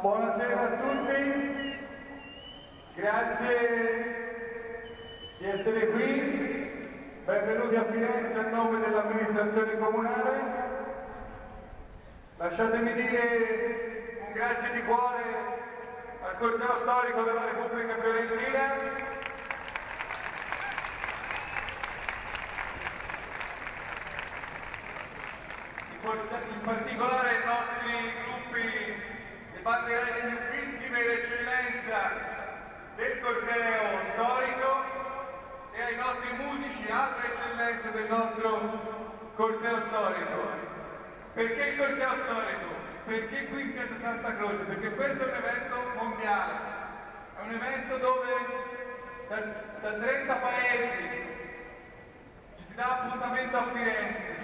buonasera a tutti, grazie di essere qui, benvenuti a Firenze a nome dell'amministrazione comunale. Lasciatemi dire un grazie di cuore al corteo storico della Repubblica Fiorentina in particolare ai nostri gruppi di banderai degli uffizi per eccellenza del corteo storico e ai nostri musici, altre eccellenze del nostro corteo storico. Perché il corteo storico? Perché qui in Piazza Santa Croce? Perché questo è un evento mondiale, è un evento dove da, da 30 paesi ci si dà appuntamento a Firenze,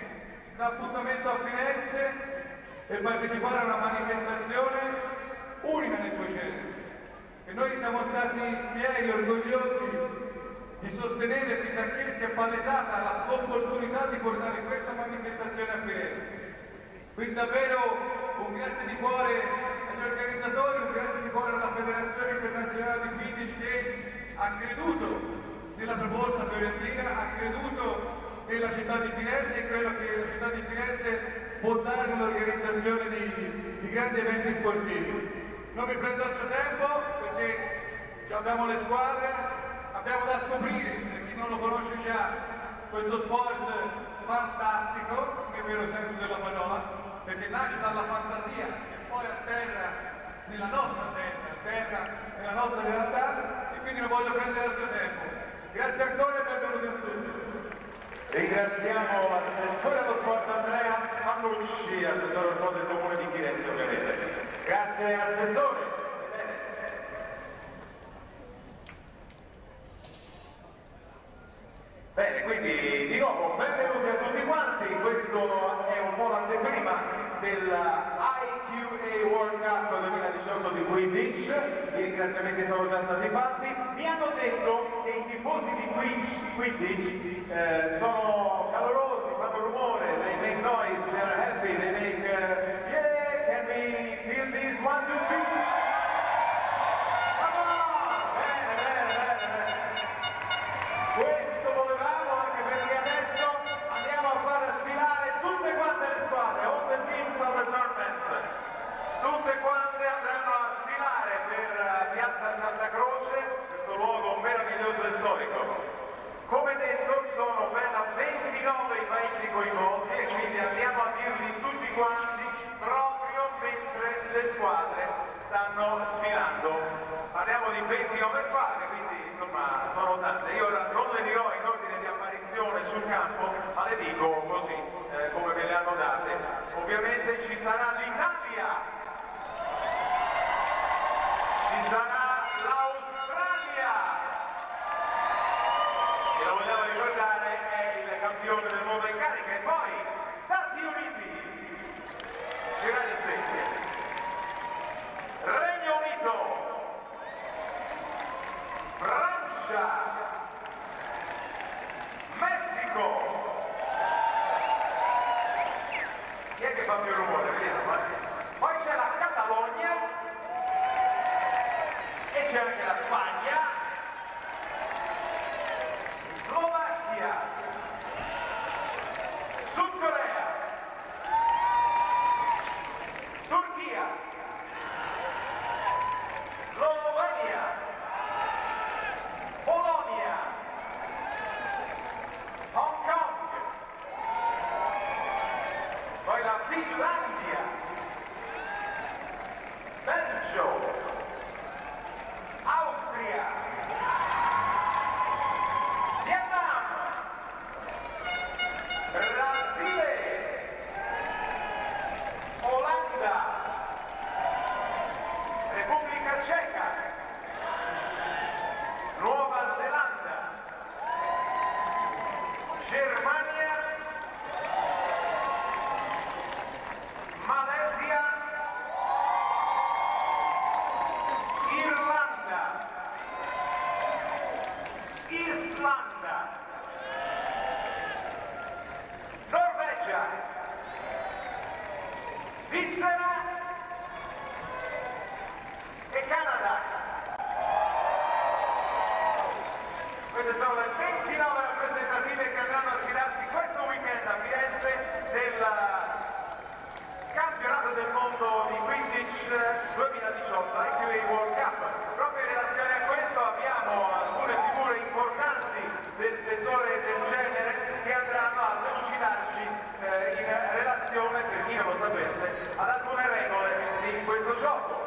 dà appuntamento a Firenze per partecipare a una manifestazione unica nei suoi generi. E noi siamo stati fieri, orgogliosi di sostenere fin da che si è palesata l'opportunità di portare questa manifestazione a Firenze. Quindi davvero grazie di cuore agli organizzatori, un grazie di cuore alla Federazione Internazionale di Vintage che ha creduto nella proposta fiorentina, ha creduto della città di Firenze e quello che la città di Firenze può dare nell'organizzazione di, di, grandi eventi sportivi. Non mi prendo altro tempo perché abbiamo le squadre, abbiamo da scoprire, per chi non lo conosce già, questo sport fantastico, nel vero senso della parola, perché nasce dalla fantasia e poi a terra, nella nostra terra, a terra, nella nostra realtà, e quindi non voglio prendere altro tempo. Grazie ancora e benvenuti a tutti. Ringraziamo l'assessore allo sport Andrea Mannucci, assessore allo sport del comune di Firenze ovviamente. Grazie assessore. Bene, quindi di nuovo benvenuti a tutti quanti, questo un po' l'anteprima dell'IQA World Cup 2018 di Quidditch, i ringraziamenti sono già stati fatti, mi hanno detto che i tifosi di Quidditch eh, sono calorosi, fanno rumore, they make noise, they're happy, they make uh, depois eu jogo.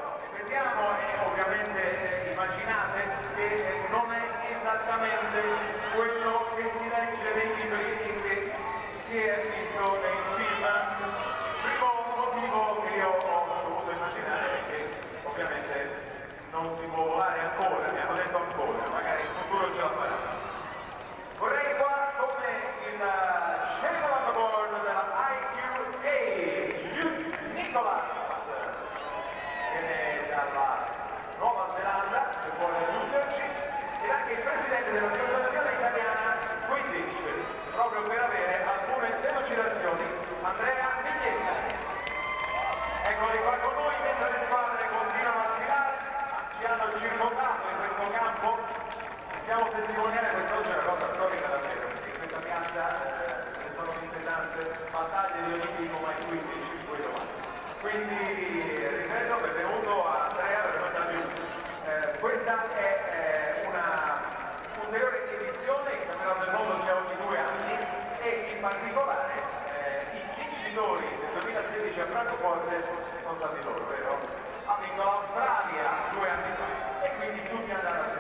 organizza, eh, sono viste tante battaglie di ogni tipo, ma in cui in cui Quindi eh, ripeto, benvenuto a Andrea per Bernarda eh, Questa è eh, una ulteriore edizione che Campionato nel Mondo c'è ogni due anni e in particolare eh, i vincitori del 2016 a Francoforte sono stati loro, vero? Ha vinto l'Australia due anni fa e quindi tutti andarono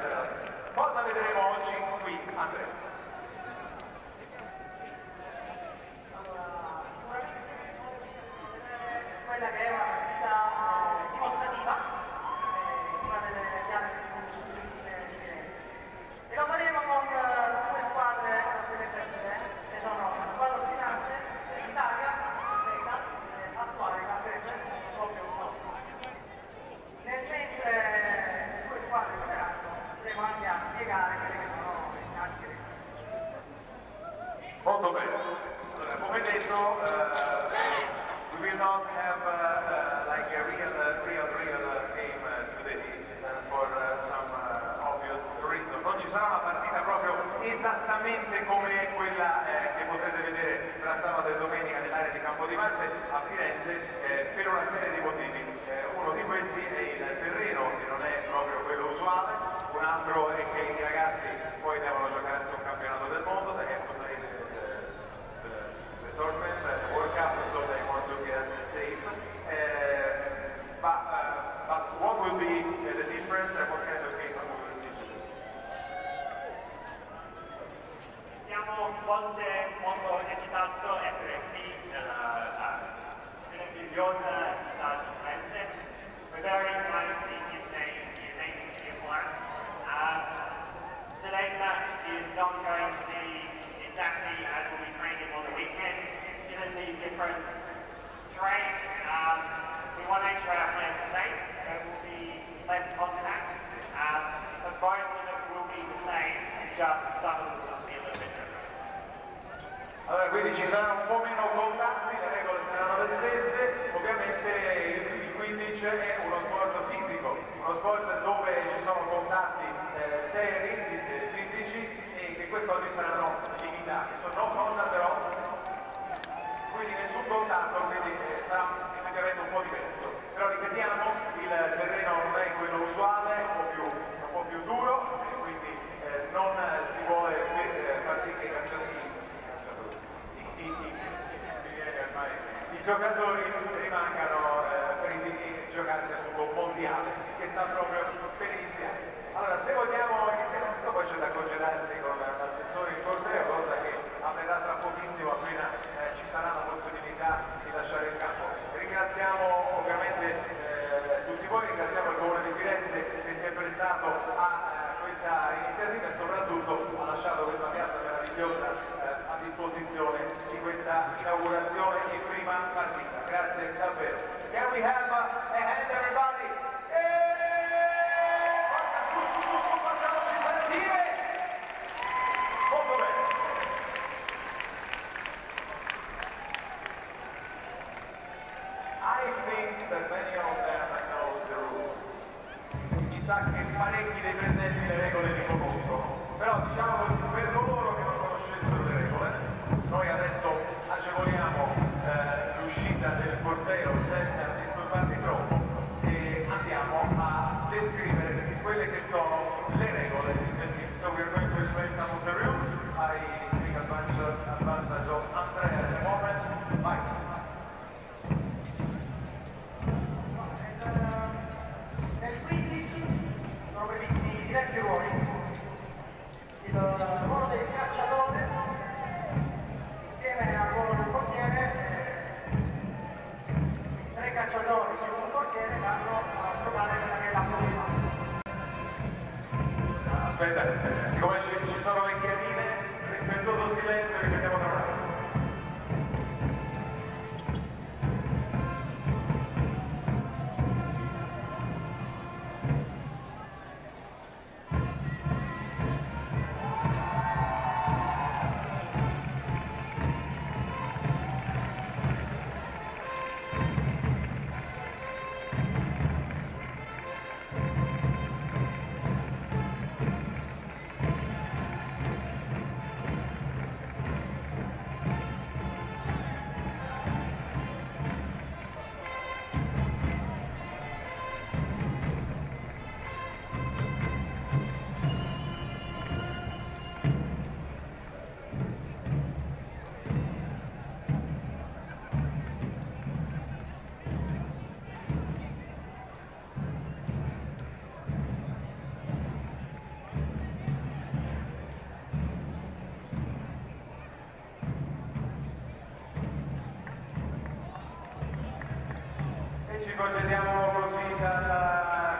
Ci concediamo così dal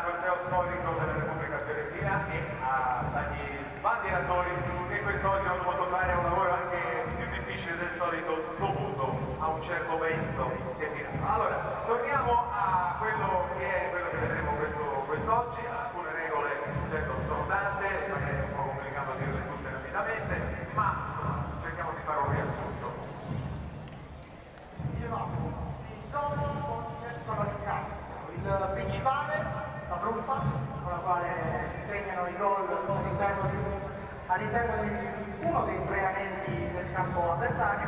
corteo storico della Repubblica Fiorentina e dagli sbandieratori che quest'oggi hanno dovuto fare un lavoro anche più difficile del solito dovuto a un certo vento che tirava. Allora, torniamo a quello che è quello che vedremo questo- quest'oggi, alcune regole certo sono tante, magari è un po' complicato dirle tutte rapidamente, ma insomma, cerchiamo di fare un riassunto. Dicevamo, il gioco sono in campo. Il principale, truffa, con la quale segnano i gol all'interno di, all'interno di uno dei tre anelli del campo avversario.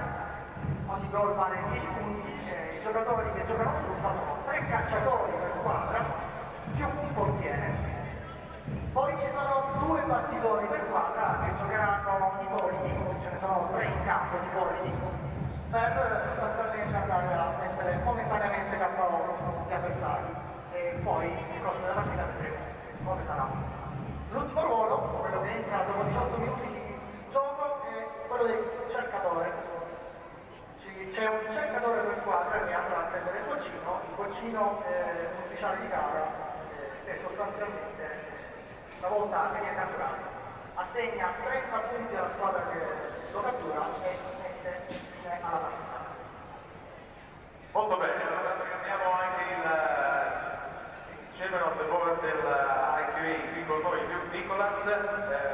Ogni gol vale 10 punti e i giocatori che giocano a truffa sono tre cacciatori per squadra più un portiere. Poi ci sono due battitori per squadra che giocheranno i bolidi, ce ne sono tre in campo di bolidi, per sostanzialmente andare a mettere momentaneamente KO gli avversari poi nel corso della partita vedremo come sarà. L'ultimo ruolo, quello che entra dopo 18 minuti di gioco, è quello del cercatore. C'è un cercatore per squadra che andrà a prendere il boccino, il boccino è un ufficiale di gara eh, e sostanzialmente una volta che viene catturato assegna 30 punti alla squadra che lo cattura e mette fine alla partita. Molto bene, allora abbiamo anche il of the board del IQA qui con noi, Nicolas, Eh,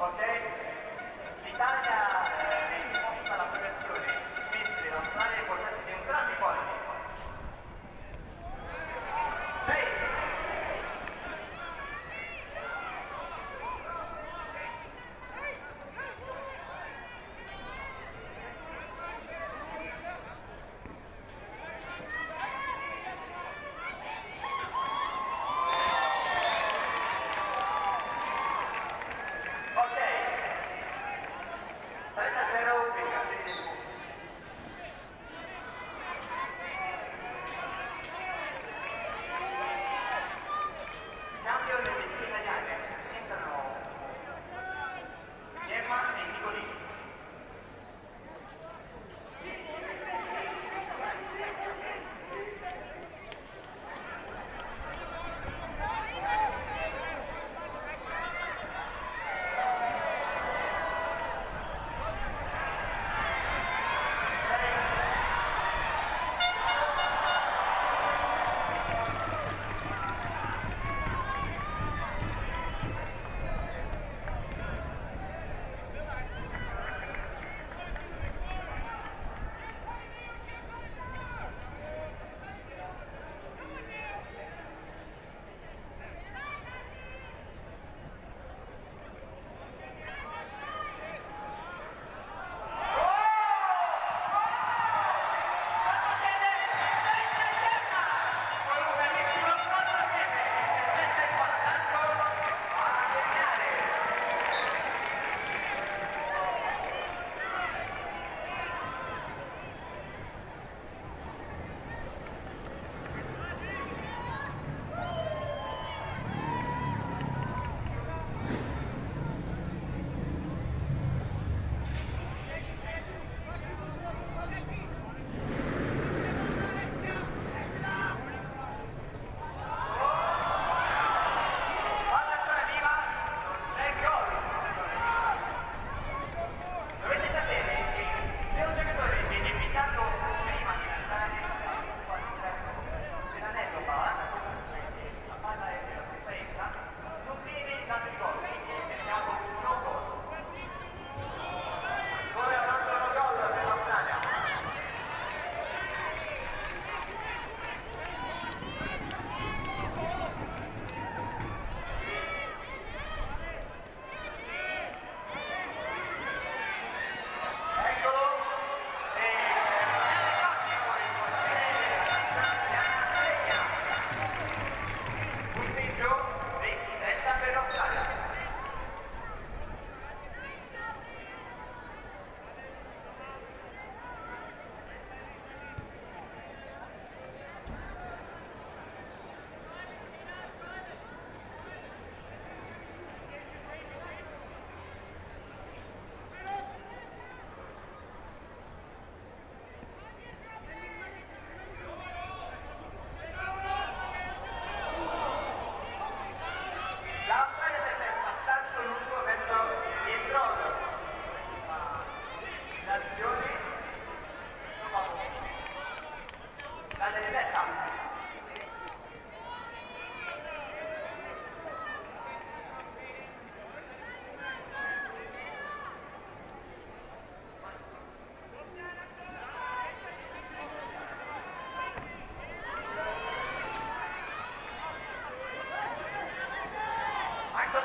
Okay?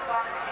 Bye.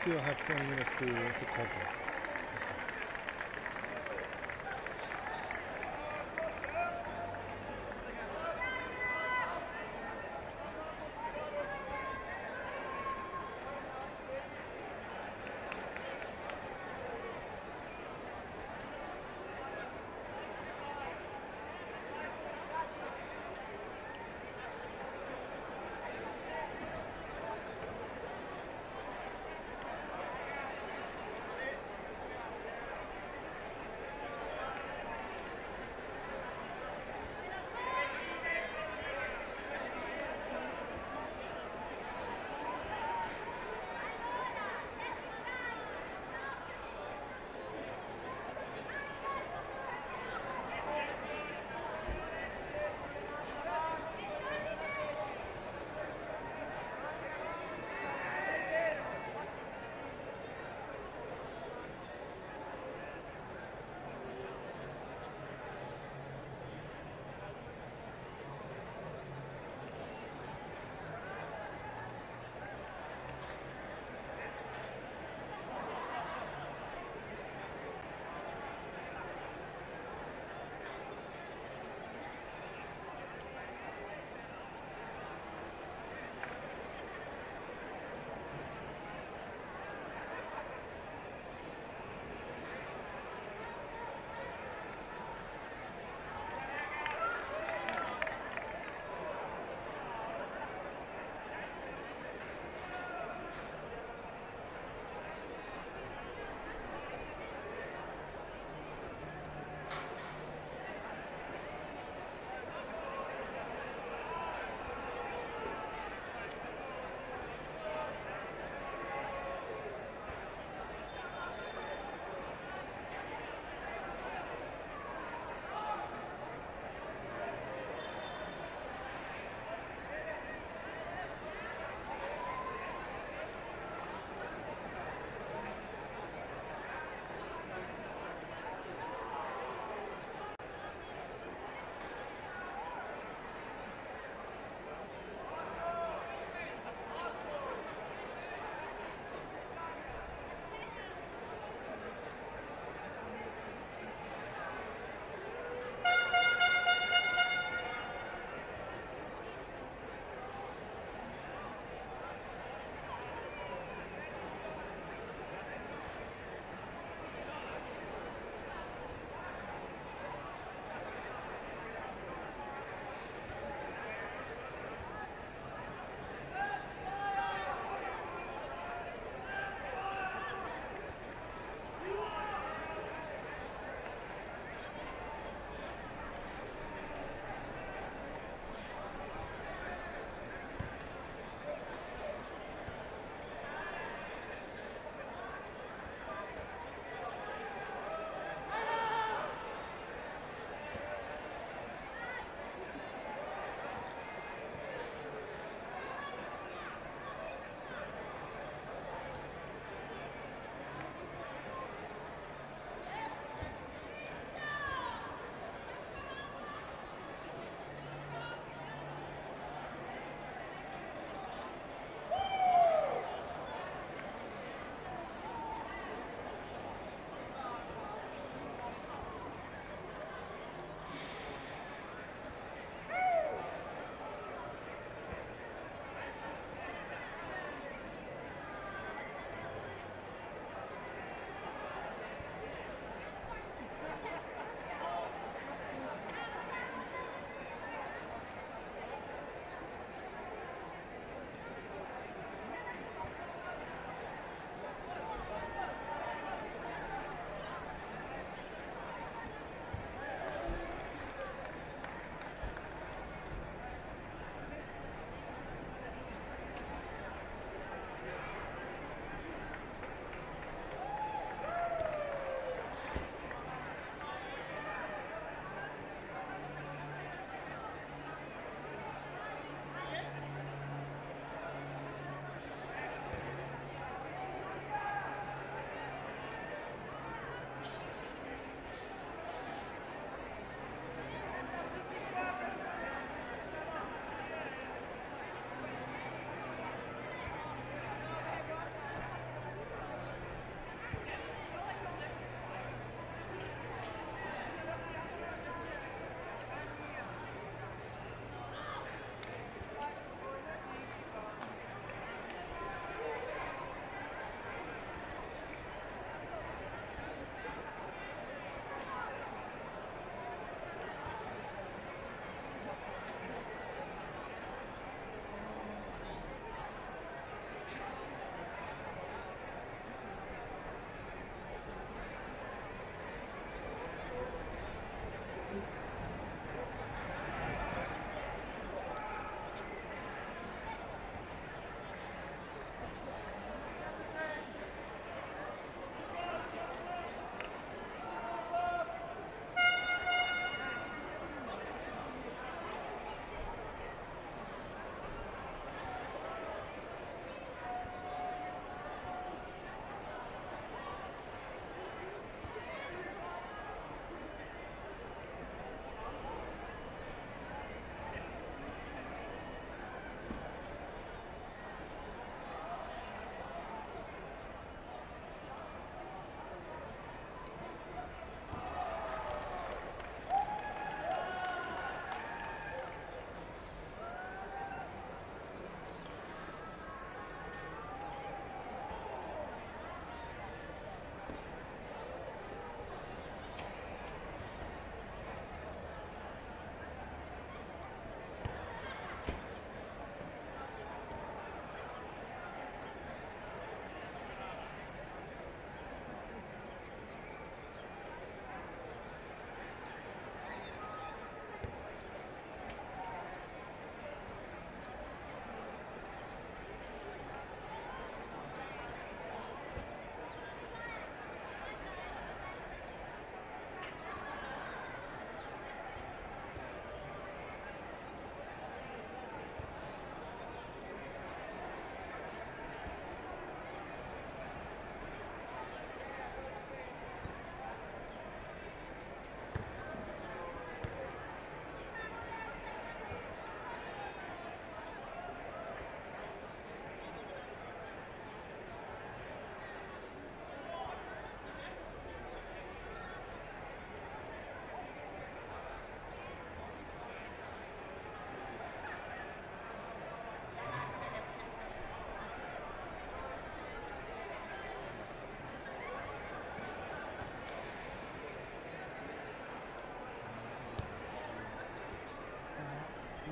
still have 20 minutes to, to cover.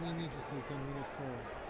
an interesting 10 minutes forward.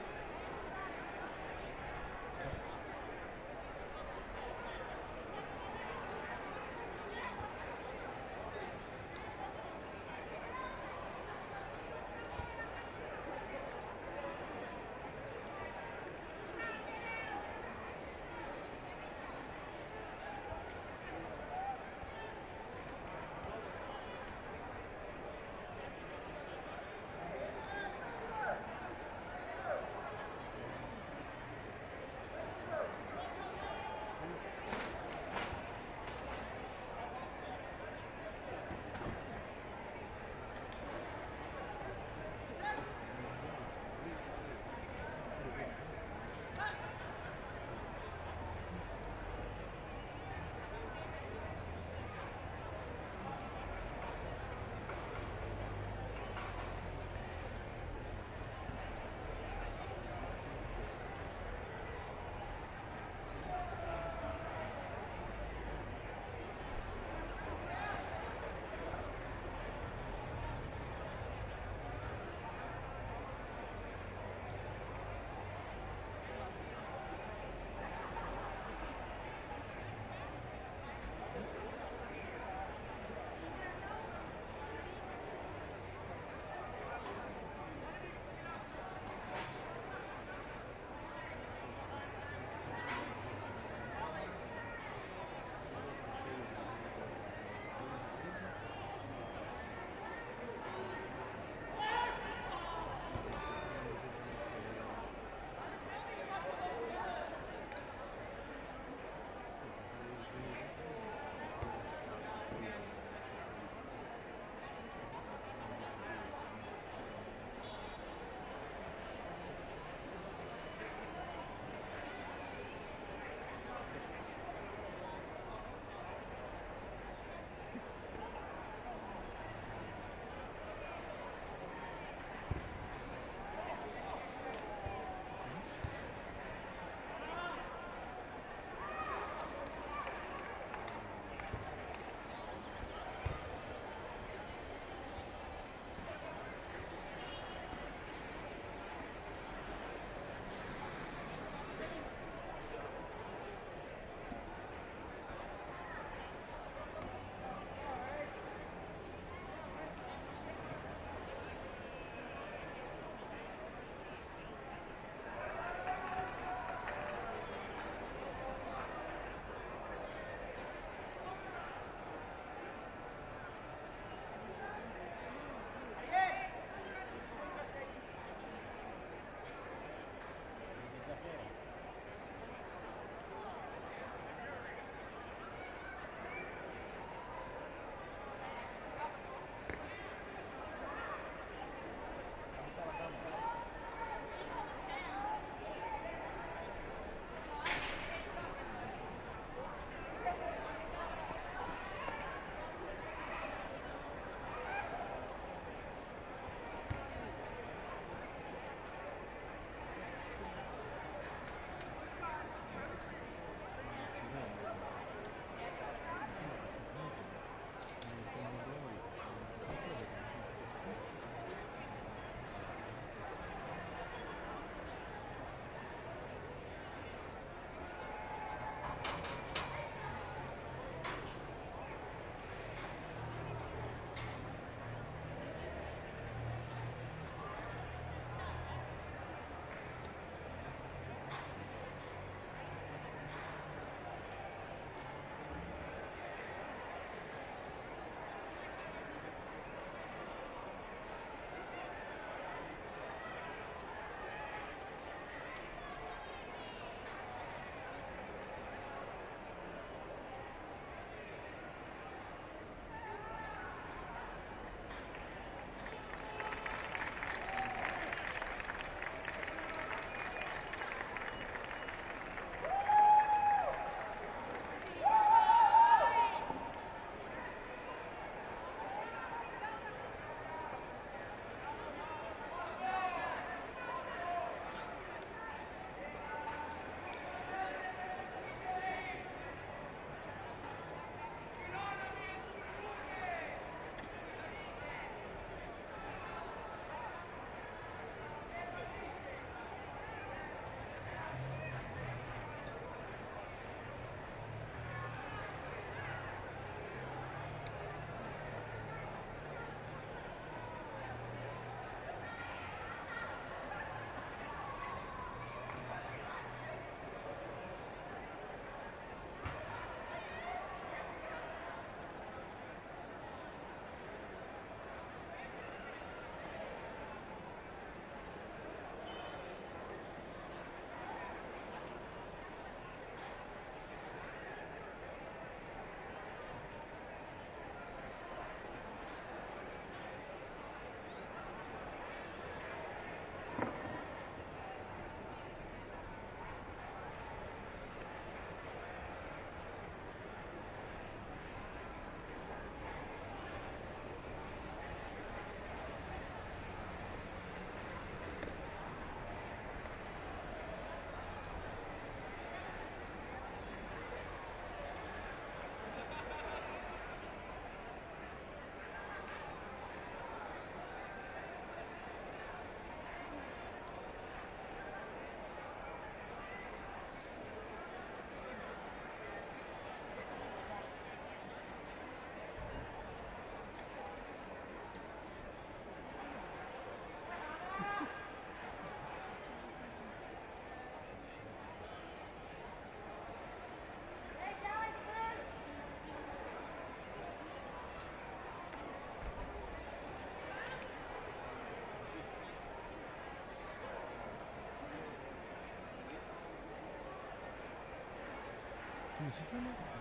你去看那。